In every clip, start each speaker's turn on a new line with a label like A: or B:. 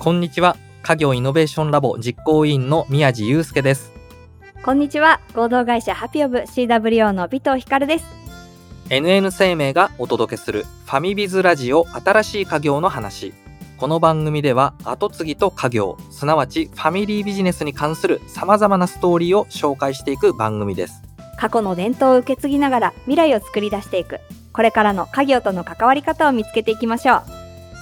A: こんにちは。家業イノベーションラボ実行委員の宮地祐介です。
B: こんにちは。合同会社ハピオブ CWO の尾藤光です。
A: NN 生命がお届けするファミビズラジオ新しい家業の話。この番組では後継ぎと家業、すなわちファミリービジネスに関する様々なストーリーを紹介していく番組です。
B: 過去の伝統を受け継ぎながら未来を作り出していく。これからの家業との関わり方を見つけていきましょう。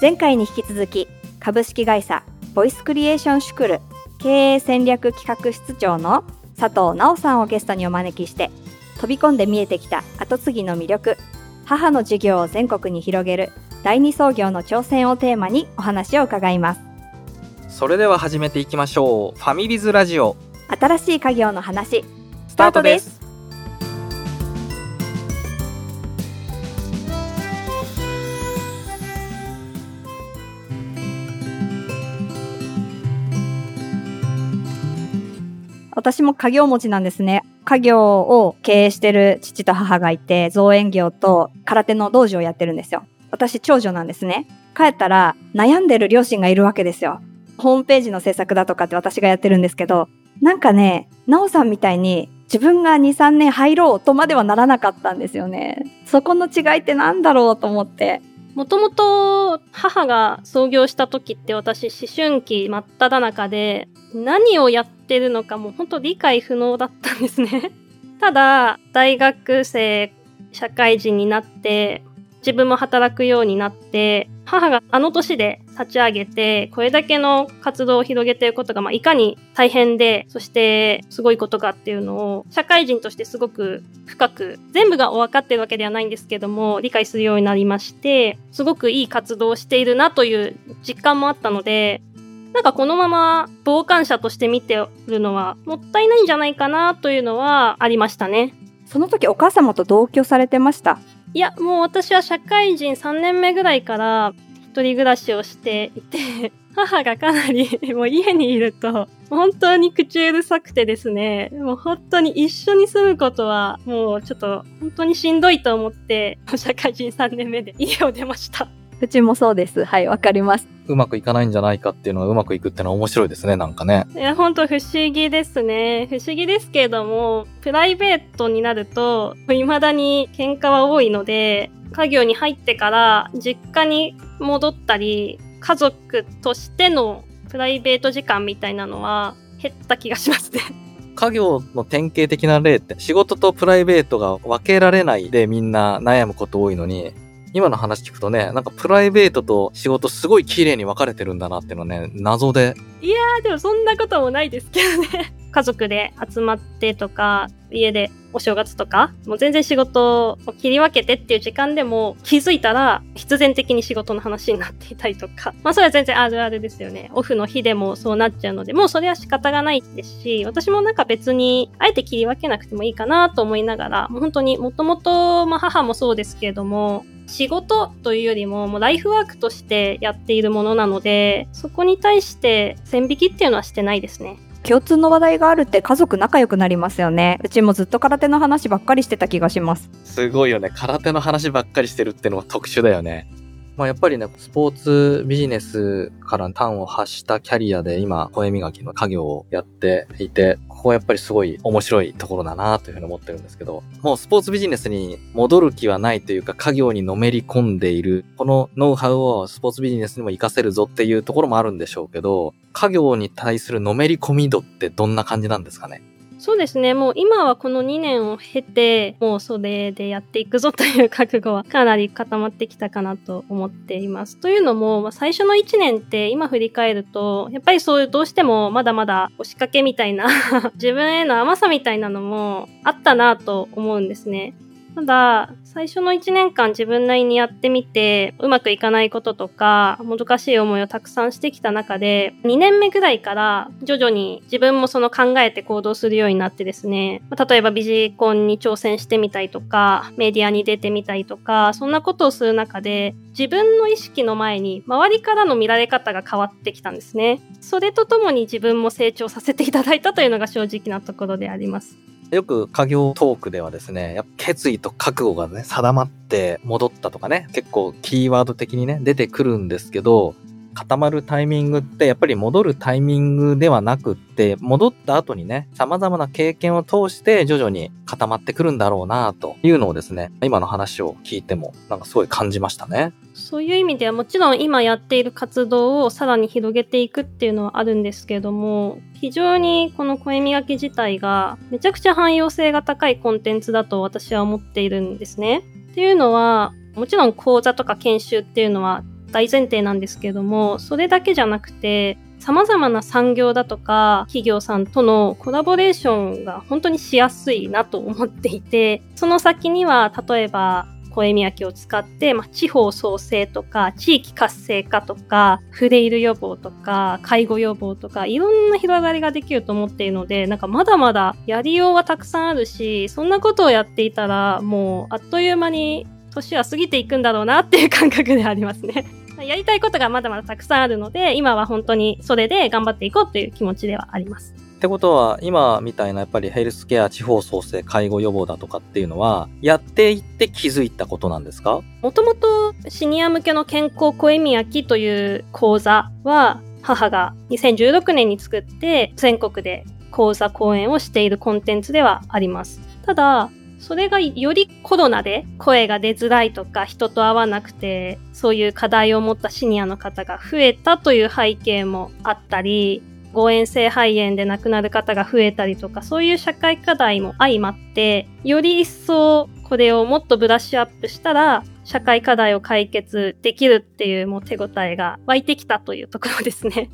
B: 前回に引き続き、株式会社ボイスクリエーションシュクル経営戦略企画室長の佐藤直さんをゲストにお招きして、飛び込んで見えてきた後継ぎの魅力、母の事業を全国に広げる第二創業の挑戦をテーマにお話を伺います。
A: それでは始めていきましょう。ファミビズラジオ、
B: 新しい家業の話、
A: スタートです。
B: 私も家業持ちなんですね。家業を経営してる父と母がいて、造園業と空手の道場をやってるんですよ。私、長女なんですね。帰ったら悩んでる両親がいるわけですよ。ホームページの制作だとかって私がやってるんですけど、なんかね、なおさんみたいに自分が2、3年入ろうとまではならなかったんですよね。そこの違いってなんだろうと思って。
C: もともと母が創業した時って私思春期真っ只中で何をやってるのかもう本当理解不能だったんですね。ただ大学生社会人になって自分も働くようになって母があの年で立ち上げてこれだけの活動を広げていることが、まあ、いかに大変でそしてすごいことかっていうのを社会人としてすごく深く全部が分かってるわけではないんですけども理解するようになりましてすごくいい活動をしているなという実感もあったのでなんかこのまま傍観者として見てるのはもったいないんじゃないかなというのはありましたね。
B: その時お母様と同居されてました。
C: いや、もう私は社会人3年目ぐらいから一人暮らしをしていて、母がかなり もう家にいると本当に口うるさくてですね、もう本当に一緒に住むことはもうちょっと本当にしんどいと思って 社会人3年目で家を出ました。
B: うちもそうです。はい、わかります。
A: うまくいかないんじゃないかっていうのがうまくいくってのは面白いですね、なんかね。
C: いや、本当不思議ですね。不思議ですけれども、プライベートになると、未だに喧嘩は多いので、家業に入ってから実家に戻ったり、家族としてのプライベート時間みたいなのは減った気がしますね。
A: 家業の典型的な例って仕事とプライベートが分けられないでみんな悩むこと多いのに、今の話聞くとね、なんかプライベートと仕事すごい綺麗に分かれてるんだなっていうのね、謎で。
C: いやー、でもそんなこともないですけどね。家族で集まってとか、家でお正月とか、もう全然仕事を切り分けてっていう時間でも気づいたら必然的に仕事の話になっていたりとか。まあそれは全然あるあるですよね。オフの日でもそうなっちゃうので、もうそれは仕方がないですし、私もなんか別にあえて切り分けなくてもいいかなと思いながら、もう本当にもともと、まあ母もそうですけれども、仕事というよりももうライフワークとしてやっているものなので、そこに対して線引きっていうのはしてないですね。
B: 共通の話題があるって家族仲良くなりますよね。うちもずっと空手の話ばっかりしてた気がします。
A: すごいよね。空手の話ばっかりしてるってのは特殊だよね。まあやっぱりね、スポーツビジネスから端を発したキャリアで今、声磨きの家業をやっていて、ここはやっぱりすごい面白いところだなというふうに思ってるんですけど、もうスポーツビジネスに戻る気はないというか、家業にのめり込んでいる、このノウハウをスポーツビジネスにも活かせるぞっていうところもあるんでしょうけど、家業に対するのめり込み度ってどんな感じなんですかね？
C: そうですね。もう今はこの2年を経て、もうそれでやっていくぞという覚悟はかなり固まってきたかなと思っています。というのも、まあ、最初の1年って今振り返ると、やっぱりそういうどうしてもまだまだ押しかけみたいな 自分への甘さみたいなのもあったなと思うんですね。ただ、最初の1年間自分なりにやってみて、うまくいかないこととか、もどかしい思いをたくさんしてきた中で、2年目ぐらいから徐々に自分もその考えて行動するようになってですね、例えばビジコンに挑戦してみたりとか、メディアに出てみたりとか、そんなことをする中で、自分の意識の前に周りからの見られ方が変わってきたんですね。それとともに自分も成長させていただいたというのが正直なところであります。
A: よく家業トークではですね、やっぱ決意と覚悟がね、定まって戻ったとかね、結構キーワード的にね、出てくるんですけど、固まるタイミングってやっぱり戻るタイミングではなくって戻った後にね様々な経験を通して徐々に固まってくるんだろうなというのをですね今の話を聞いてもなんかすごい感じましたね。
C: そういう意味ではもちろん今やっている活動をさらに広げていくっていうのはあるんですけども、非常にこの声磨き自体がめちゃくちゃ汎用性が高いコンテンツだと私は思っているんですね。っていうのは、もちろん講座とか研修っていうのは大前提なんですけども、それだけじゃなくて、様々な産業だとか企業さんとのコラボレーションが本当にしやすいなと思っていて、その先には例えば声磨きを使って、まあ、地方創生とか、地域活性化とか、フレイル予防とか、介護予防とか、いろんな広がりができると思っているので、なんかまだまだやりようはたくさんあるし、そんなことをやっていたら、もうあっという間に年は過ぎていくんだろうなっていう感覚でありますね。やりたいことがまだまだたくさんあるので、今は本当にそれで頑張っていこうという気持ちではあります。
A: ってことは、今みたいなやっぱりヘルスケア、地方創生、介護予防だとかっていうのは、やっていって気づいたことなんですか？
C: もともとシニア向けの健康声磨きという講座は、母が2016年に作って全国で講座講演をしているコンテンツではあります。ただ、それがよりコロナで声が出づらいとか人と会わなくてそういう課題を持ったシニアの方が増えたという背景もあったり誤嚥性肺炎で亡くなる方が増えたりとかそういう社会課題も相まってより一層これをもっとブラッシュアップしたら社会課題を解決できるっていうもう手応えが湧いてきたというところですね。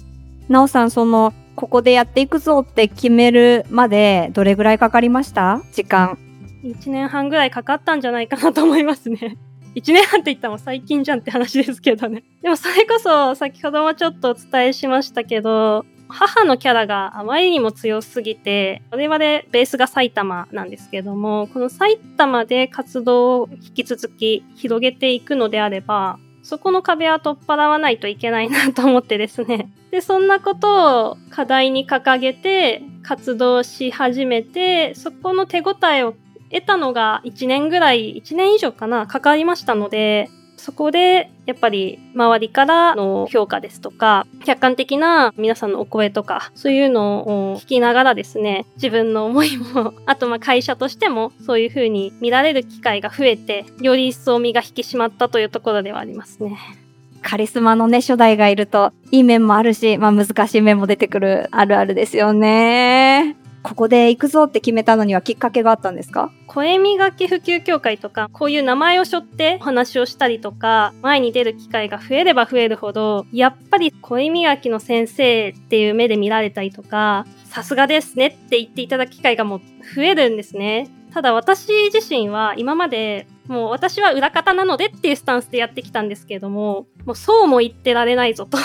B: なおさんそのここでやっていくぞって決めるまでどれぐらいかかりました？時間
C: 1年半ぐらいかかったんじゃないかなと思いますね。1年半って言ったも最近じゃんって話ですけどね。でもそれこそ先ほどもちょっとお伝えしましたけど、母のキャラがあまりにも強すぎて、我々ベースが埼玉なんですけども、この埼玉で活動を引き続き広げていくのであれば、そこの壁は取っ払わないといけないなと思ってですね。で、そんなことを課題に掲げて活動し始めて、そこの手応えを得たのが1年ぐらい、1年以上かな、かかりましたので、そこで、やっぱり周りからの評価ですとか、客観的な皆さんのお声とか、そういうのを聞きながらですね、自分の思いも、あとまあ会社としてもそういう風に見られる機会が増えて、より一層身が引き締まったというところではありますね。
B: カリスマのね、初代がいると、いい面もあるし、まあ難しい面も出てくるあるあるですよね。ここで行くぞって決めたのにはきっかけがあったんですか？
C: 声磨き普及協会とか、こういう名前を背負ってお話をしたりとか、前に出る機会が増えれば増えるほど、やっぱり声磨きの先生っていう目で見られたりとか、さすがですねって言っていただく機会がもう増えるんですね。ただ私自身は今までもう私は裏方なのでっていうスタンスでやってきたんですけれども、もうそうも言ってられないぞと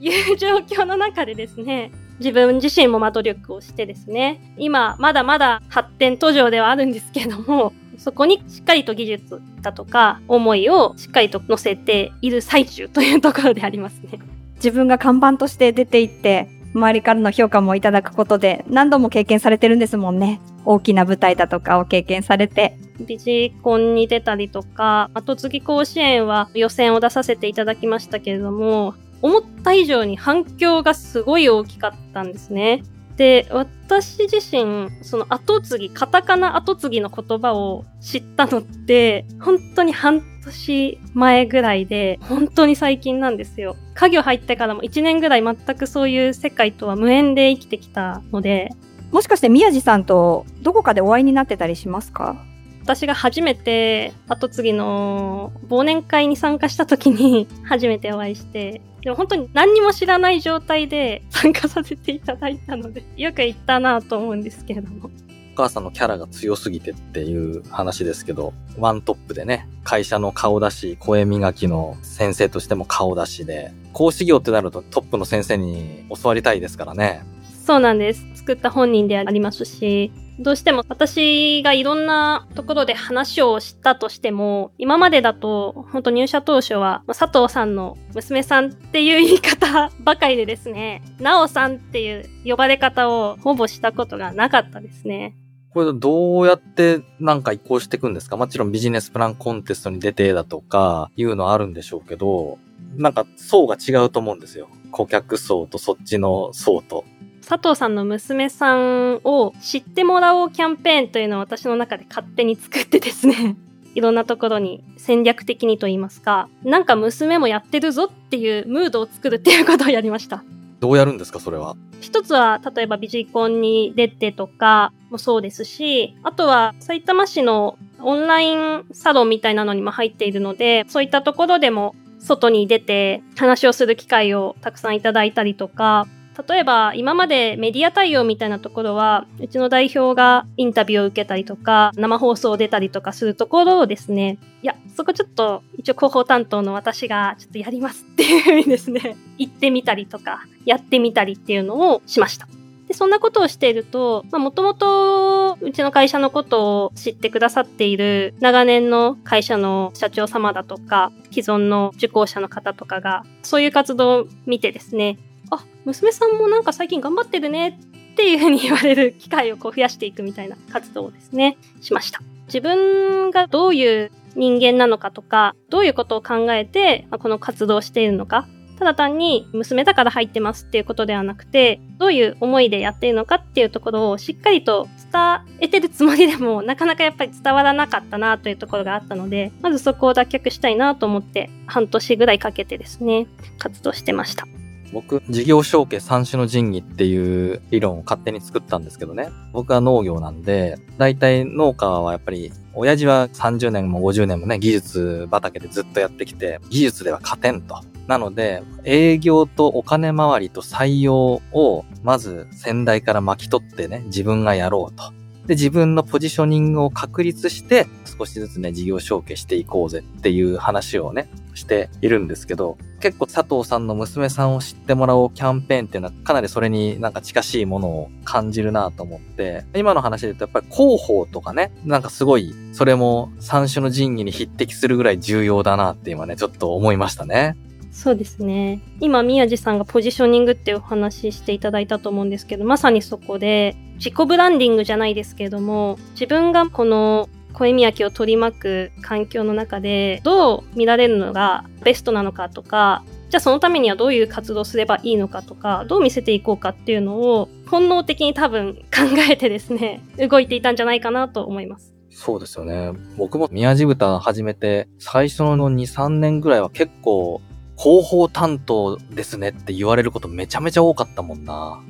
C: いう状況の中でですね、自分自身もま努力をしてですね、今まだまだ発展途上ではあるんですけども、そこにしっかりと技術だとか思いをしっかりと乗せている最中というところでありますね。
B: 自分が看板として出ていって、周りからの評価もいただくことで何度も経験されてるんですもんね。大きな舞台だとかを経験されて。
C: ビジコンに出たりとか、後継ぎ甲子園は予選を出させていただきましたけれども、思った以上に反響がすごい大きかったんですね。で、私自身、その後継ぎ、カタカナ後継ぎの言葉を知ったのって、本当に半年前ぐらいで、本当に最近なんですよ。家業入ってからも1年ぐらい全くそういう世界とは無縁で生きてきたので。
B: もしかして宮地さんとどこかでお会いになってたりしますか？
C: 私が初めて後継ぎの忘年会に参加した時に 初めてお会いして、でも本当に何にも知らない状態で参加させていただいたので、よく言ったなと思うんですけれども。
A: お母さんのキャラが強すぎてっていう話ですけど、ワントップでね、会社の顔出し、声磨きの先生としても顔出しで、講師業ってなるとトップの先生に教わりたいですからね。
C: そうなんです。作った本人でありますし、どうしても私がいろんなところで話をしたとしても、今までだと、本当入社当初は、佐藤さんの娘さんっていう言い方ばかりでですね、なおさんっていう呼ばれ方をほぼしたことがなかったですね。
A: これどうやってなんか移行していくんですか？もちろんビジネスプランコンテストに出てだとかいうのあるんでしょうけど、なんか層が違うと思うんですよ。顧客層とそっちの層と。
C: 佐藤さんの娘さんを知ってもらおうキャンペーンというのを私の中で勝手に作ってですね。いろんなところに戦略的にと言いますか、なんか娘もやってるぞっていうムードを作るっていうことをやりました。
A: どうやるんですか、それは？
C: 一つは、例えばビジコンに出てとかもそうですし、あとは埼玉市のオンラインサロンみたいなのにも入っているので、そういったところでも外に出て話をする機会をたくさんいただいたりとか、例えば今までメディア対応みたいなところは、うちの代表がインタビューを受けたりとか、生放送出たりとかするところをですね、いや、そこちょっと一応広報担当の私がちょっとやりますっていうふうにですね、行ってみたりとか、やってみたりっていうのをしました。で、そんなことをしていると、まあ、もともと、うちの会社のことを知ってくださっている長年の会社の社長様だとか、既存の受講者の方とかが、そういう活動を見てですね、あ、娘さんもなんか最近頑張ってるねっていうふうに言われる機会をこう増やしていくみたいな活動をですね、しました。自分がどういう人間なのかとか、どういうことを考えて、この活動をしているのか、ただ単に娘だから入ってますっていうことではなくて、どういう思いでやっているのかっていうところをしっかりと伝えてるつもりでも、なかなかやっぱり伝わらなかったなというところがあったので、まずそこを脱却したいなと思って、半年ぐらいかけてですね、活動してました。
A: 僕、事業承継三種の神器っていう理論を勝手に作ったんですけどね。僕は農業なんで、大体農家はやっぱり、親父は30年も50年もね、技術畑でずっとやってきて、技術では勝てんと。なので、営業とお金回りと採用を、まず先代から巻き取ってね、自分がやろうと。で、自分のポジショニングを確立して、少しずつね、事業承継していこうぜっていう話をね、しているんですけど、結構佐藤さんの娘さんを知ってもらおうキャンペーンっていうのはかなりそれになんか近しいものを感じるなと思って、今の話で言うとやっぱり広報とかね、なんかすごい、それも三種の神器に匹敵するぐらい重要だなって今ね、ちょっと思いましたね。
C: そうですね。今、宮地さんがポジショニングってお話ししていただいたと思うんですけど、まさにそこで、自己ブランディングじゃないですけれども、自分がこの声磨きを取り巻く環境の中で、どう見られるのがベストなのかとか、じゃあそのためにはどういう活動すればいいのかとか、どう見せていこうかっていうのを、本能的に多分考えてですね、動いていたんじゃないかなと思います。
A: そうですよね。僕も宮地豚始めて、最初の2、3年ぐらいは結構広報担当ですねって言われることめちゃめちゃ多かったもんな。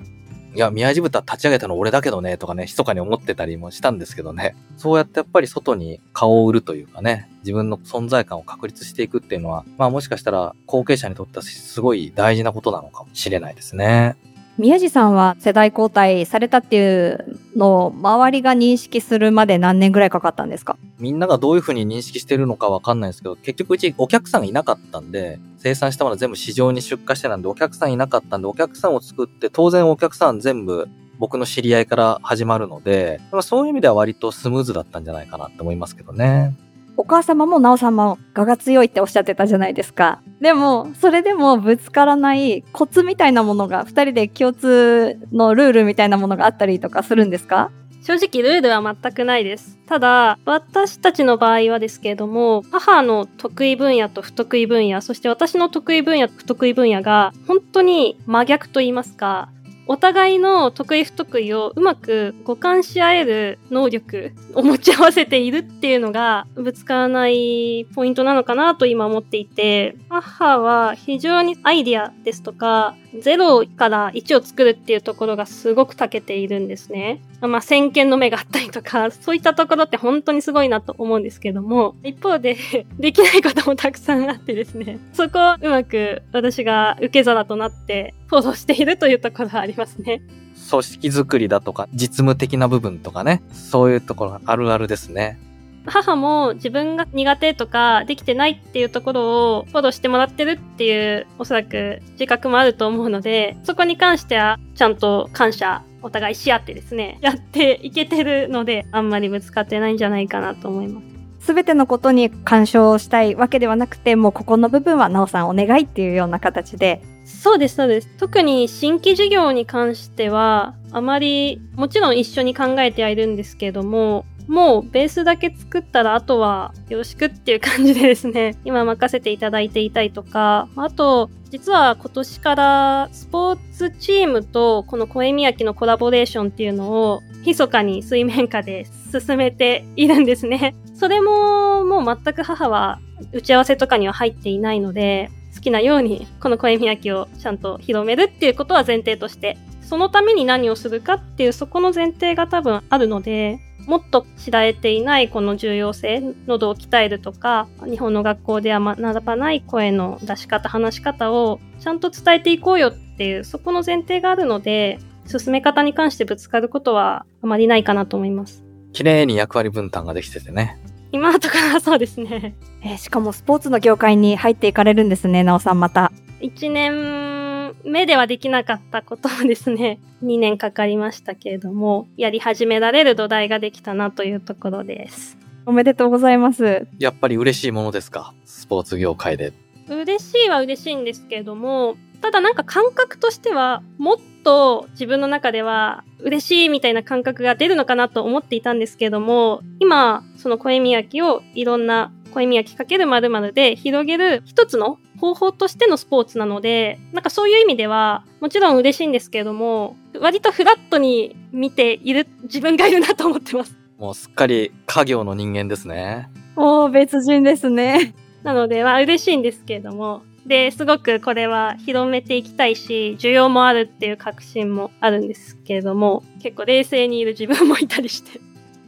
A: いや、宮地豚立ち上げたの俺だけどね、とかね、密かに思ってたりもしたんですけどね。そうやってやっぱり外に顔を売るというかね、自分の存在感を確立していくっていうのは、まあもしかしたら後継者にとってはすごい大事なことなのかもしれないですね。
B: 宮地さんは世代交代されたっていうのを周りが認識するまで何年ぐらいかかったんですか？
A: みんながどういうふうに認識してるのかわかんないですけど、結局うちお客さんがいなかったんで、生産したもの全部市場に出荷してなんでお客さんいなかったんで、お客さんを作って当然お客さん全部僕の知り合いから始まるので、そういう意味では割とスムーズだったんじゃないかなって思いますけどね。
B: お母様もなおさんも我が強いっておっしゃってたじゃないですか。でも、それでもぶつからないコツみたいなものが、二人で共通のルールみたいなものがあったりとかするんですか？
C: 正直ルールは全くないです。ただ、私たちの場合はですけれども、母の得意分野と不得意分野、そして私の得意分野と不得意分野が、本当に真逆と言いますか、お互いの得意不得意をうまく互換し合える能力を持ち合わせているっていうのがぶつからないポイントなのかなと今思っていて、母は非常にアイディアですとか、0から1を作るっていうところがすごく長けているんですね。まあ、先見の目があったりとか、そういったところって本当にすごいなと思うんですけども、一方で、できないこともたくさんあってですね、そこをうまく私が受け皿となってフォローしているというところはありますね。
A: 組織づくりだとか、実務的な部分とかね、そういうところあるあるですね。
C: 母も自分が苦手とかできてないっていうところをフォローしてもらってるっていうおそらく自覚もあると思うので、そこに関してはちゃんと感謝お互いし合ってですね、やっていけてるので、あんまりぶつかってないんじゃないかなと思います。
B: すべてのことに干渉したいわけではなくて、もうここの部分はなおさんお願いっていうような形で。
C: そうです、そうです。特に新規事業に関しては、あまり、もちろん一緒に考えてはいるんですけれども、もうベースだけ作ったらあとはよろしくっていう感じでですね、今任せていただいていたりとか、あと、実は今年からスポーツチームとこの声宮城のコラボレーションっていうのを密かに水面下で進めているんですね。それももう全く母は打ち合わせとかには入っていないので、好きなようにこの声宮城をちゃんと広めるっていうことは前提としてそのために何をするかっていうそこの前提が多分あるので、もっと知られていないこの重要性、喉を鍛えるとか、日本の学校では学ばない声の出し方、話し方をちゃんと伝えていこうよっていう、そこの前提があるので、進め方に関してぶつかることはあまりないかなと思います。
A: 綺麗に役割分担ができててね。
C: 今とからそうですね。
B: えー、しかもスポーツの業界に入っていかれるんですね、なおさんまた。
C: 1年目ではできなかったことをですね、2年かかりましたけれども、やり始められる土台ができたなというところです。
B: おめでとうございます。
A: やっぱり嬉しいものですか？スポーツ業界で。
C: 嬉しいは嬉しいんですけれども、ただなんか感覚としては、もっと自分の中では嬉しいみたいな感覚が出るのかなと思っていたんですけれども、今、その声磨きをいろんな声磨きかける〇〇で広げる一つの方法としてのスポーツなので、なんかそういう意味では、もちろん嬉しいんですけれども、割とフラットに見ている自分がいるなと思ってます。
A: もうすっかり家業の人間ですね。
B: おー、別人ですね。
C: なので、まあ嬉しいんですけれども、で、すごくこれは広めていきたいし、需要もあるっていう確信もあるんですけれども、結構冷静にいる自分もいたりして。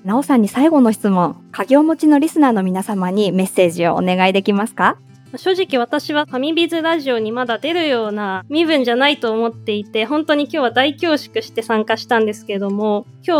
B: なおさんに最後の質問、家業持ちのリスナーの皆様にメッセージをお願いできますか？
C: 正直私はファミビズラジオにまだ出るような身分じゃないと思っていて、本当に今日は大恐縮して参加したんですけども、今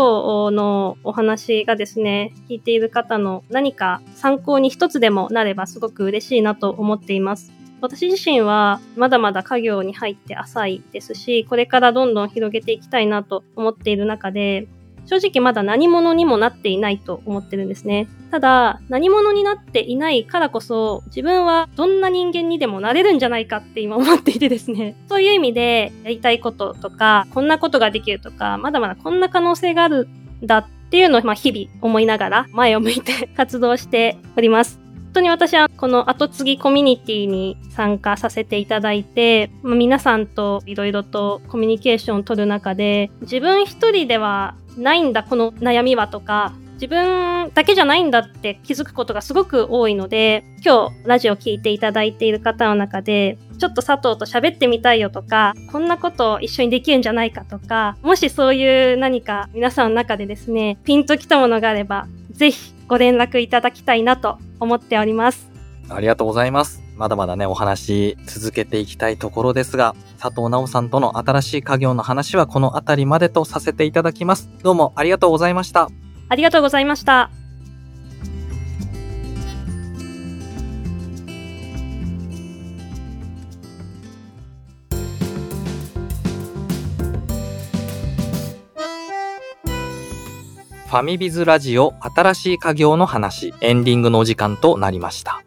C: 日のお話がですね、聞いている方の何か参考に一つでもなればすごく嬉しいなと思っています。私自身はまだまだ家業に入って浅いですし、これからどんどん広げていきたいなと思っている中で、正直まだ何者にもなっていないと思ってるんですね。ただ、何者になっていないからこそ、自分はどんな人間にでもなれるんじゃないかって今思っていてですね。そういう意味で、やりたいこととか、こんなことができるとか、まだまだこんな可能性があるんだっていうのを、まあ、日々思いながら、前を向いて 活動しております。本当に私はこの後継ぎコミュニティに参加させていただいて、まあ、皆さんといろいろとコミュニケーションを取る中で、自分一人ではないんだ、この悩みはとか、自分だけじゃないんだって気づくことがすごく多いので、今日ラジオ聞いていただいている方の中で、ちょっと佐藤と喋ってみたいよとか、こんなこと一緒にできるんじゃないかとか、もしそういう何か皆さんの中でですね、ピンときたものがあれば、ぜひご連絡いただきたいなと思っております。
A: ありがとうございます。まだまだね、お話続けていきたいところですが、佐藤直さんとの新しい家業の話はこの辺りまでとさせていただきます。どうもありがとうございました。
C: ありがとうございました。
A: ファミビズラジオ新しい家業の話、エンディングのお時間となりました。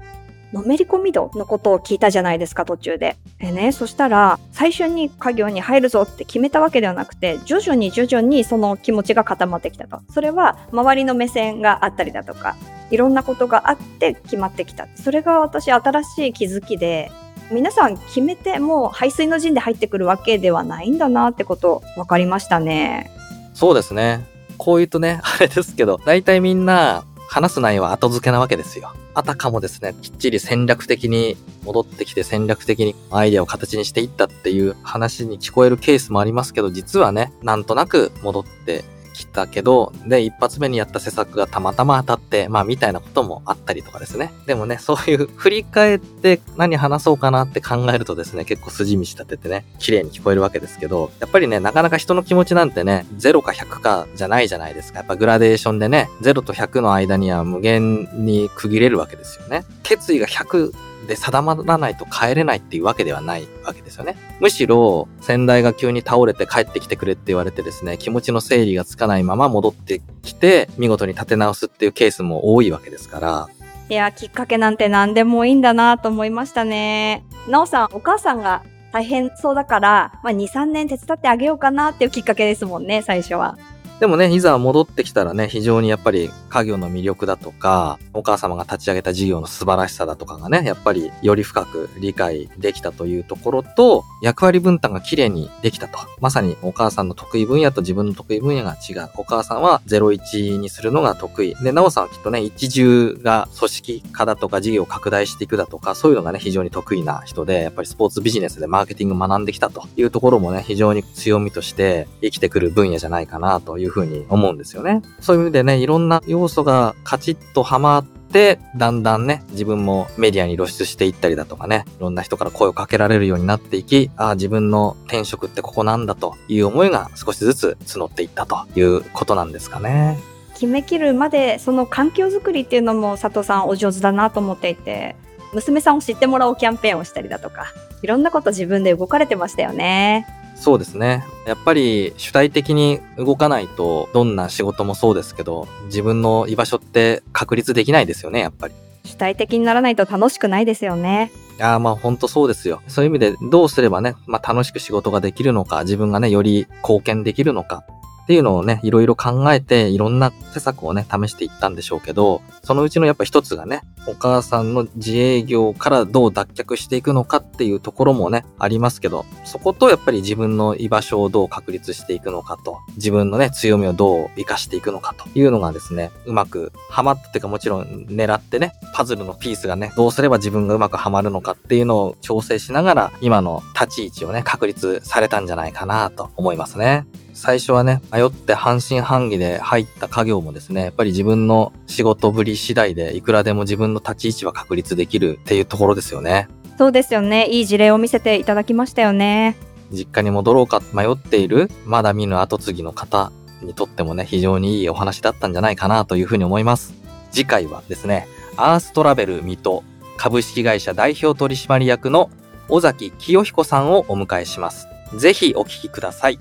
B: のめり込み度のことを聞いたじゃないですか、途中で。えね、そしたら、最初に家業に入るぞって決めたわけではなくて、徐々に徐々にその気持ちが固まってきたと。それは、周りの目線があったりだとか、いろんなことがあって決まってきた。それが私、新しい気づきで、皆さん決めてもう排水の陣で入ってくるわけではないんだなってこと分かりましたね。
A: そうですね。こう言うとね、あれですけど、大体みんな話す内容は後付けなわけですよ。あたかもですね、きっちり戦略的に戻ってきて戦略的にアイデアを形にしていったっていう話に聞こえるケースもありますけど、実はね、なんとなく戻ってきたけど、で、一発目にやった施策がたまたま当たって、まあ、みたいなこともあったりとかですね。でもね、そういう振り返って何話そうかなって考えるとですね、結構筋道立ててね、綺麗に聞こえるわけですけど、やっぱりね、なかなか人の気持ちなんてね、0か100かじゃないじゃないですか。やっぱグラデーションでね、0と100の間には無限に区切れるわけですよね。決意が100で定まらないと帰れないっていうわけではないわけですよね。むしろ、先代が急に倒れて帰ってきてくれって言われてですね、気持ちの整理がつかないまま戻ってきて、見事に立て直すっていうケースも多いわけですから。
B: いや、きっかけなんて何でもいいんだなと思いましたね。なおさん、お母さんが大変そうだから、まあ、2、3年手伝ってあげようかなっていうきっかけですもんね、最初は。
A: でもね、いざ戻ってきたらね、非常にやっぱり家業の魅力だとか、お母様が立ち上げた事業の素晴らしさだとかがね、やっぱりより深く理解できたというところと、役割分担が綺麗にできたと。まさにお母さんの得意分野と自分の得意分野が違う。お母さんは01にするのが得意。で、なおさんはきっとね、一重が組織化だとか事業を拡大していくだとか、そういうのがね、非常に得意な人で、やっぱりスポーツビジネスでマーケティング学んできたというところもね、非常に強みとして生きてくる分野じゃないかなというふうに思うんですよね。そういう意味でね、いろんな要素がカチッとはまって、だんだんね、自分もメディアに露出していったりだとかね、いろんな人から声をかけられるようになっていき、ああ、自分の転職ってここなんだという思いが少しずつ募っていったということなんですかね。
B: 決めきるまでその環境づくりっていうのも佐藤さんお上手だなと思っていて娘さんを知ってもらおうキャンペーンをしたりだとかいろんなこと自分で動かれてましたよね
A: そうですね。やっぱり主体的に動かないと、どんな仕事もそうですけど、自分の居場所って確立できないですよね、やっぱり。
B: 主体的にならないと楽しくないですよね
A: いやーまあ本当そうですよ。そういう意味でどうすればね、まあ楽しく仕事ができるのか、自分がね、より貢献できるのかっていうのをね、いろいろ考えて、いろんな施策をね、試していったんでしょうけど、そのうちのやっぱ一つがね、お母さんの自営業からどう脱却していくのかっていうところもね、ありますけど、そことやっぱり自分の居場所をどう確立していくのかと、自分のね、強みをどう活かしていくのかというのがですね、うまくハマったっていうかもちろん狙ってね、パズルのピースがね、どうすれば自分がうまくハマるのかっていうのを調整しながら、今の立ち位置をね、確立されたんじゃないかなと思いますね。最初はね、迷って半信半疑で入った家業もですね、やっぱり自分の仕事ぶり次第でいくらでも自分の立ち位置は確立できるっていうところですよね。
B: そうですよねいい事例を見せていただきましたよね
A: 実家に戻ろうか迷っている、まだ見ぬ後継ぎの方にとってもね、非常にいいお話だったんじゃないかなというふうに思います。次回はですね、アーストラベル水戸株式会社代表取締役の尾崎清彦さんをお迎えします。ぜひお聞きください。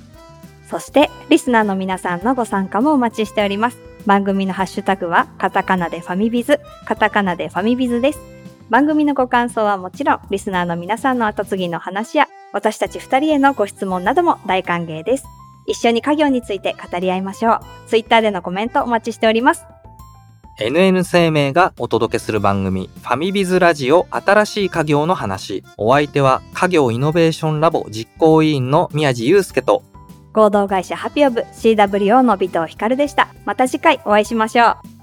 B: そしてリスナーの皆さんのご参加もお待ちしております。番組のハッシュタグはカタカナでファミビズカタカナでファミビズです。番組のご感想はもちろんリスナーの皆さんの後継ぎの話や私たち二人へのご質問なども大歓迎です。一緒に家業について語り合いましょう。ツイッターでのコメントお待ちしております。
A: NN 生命がお届けする番組ファミビズラジオ新しい家業の話。お相手は家業イノベーションラボ実行委員の宮地祐介と
B: 合同会社ハピオブ CWO の尾藤光でした。また次回お会いしましょう。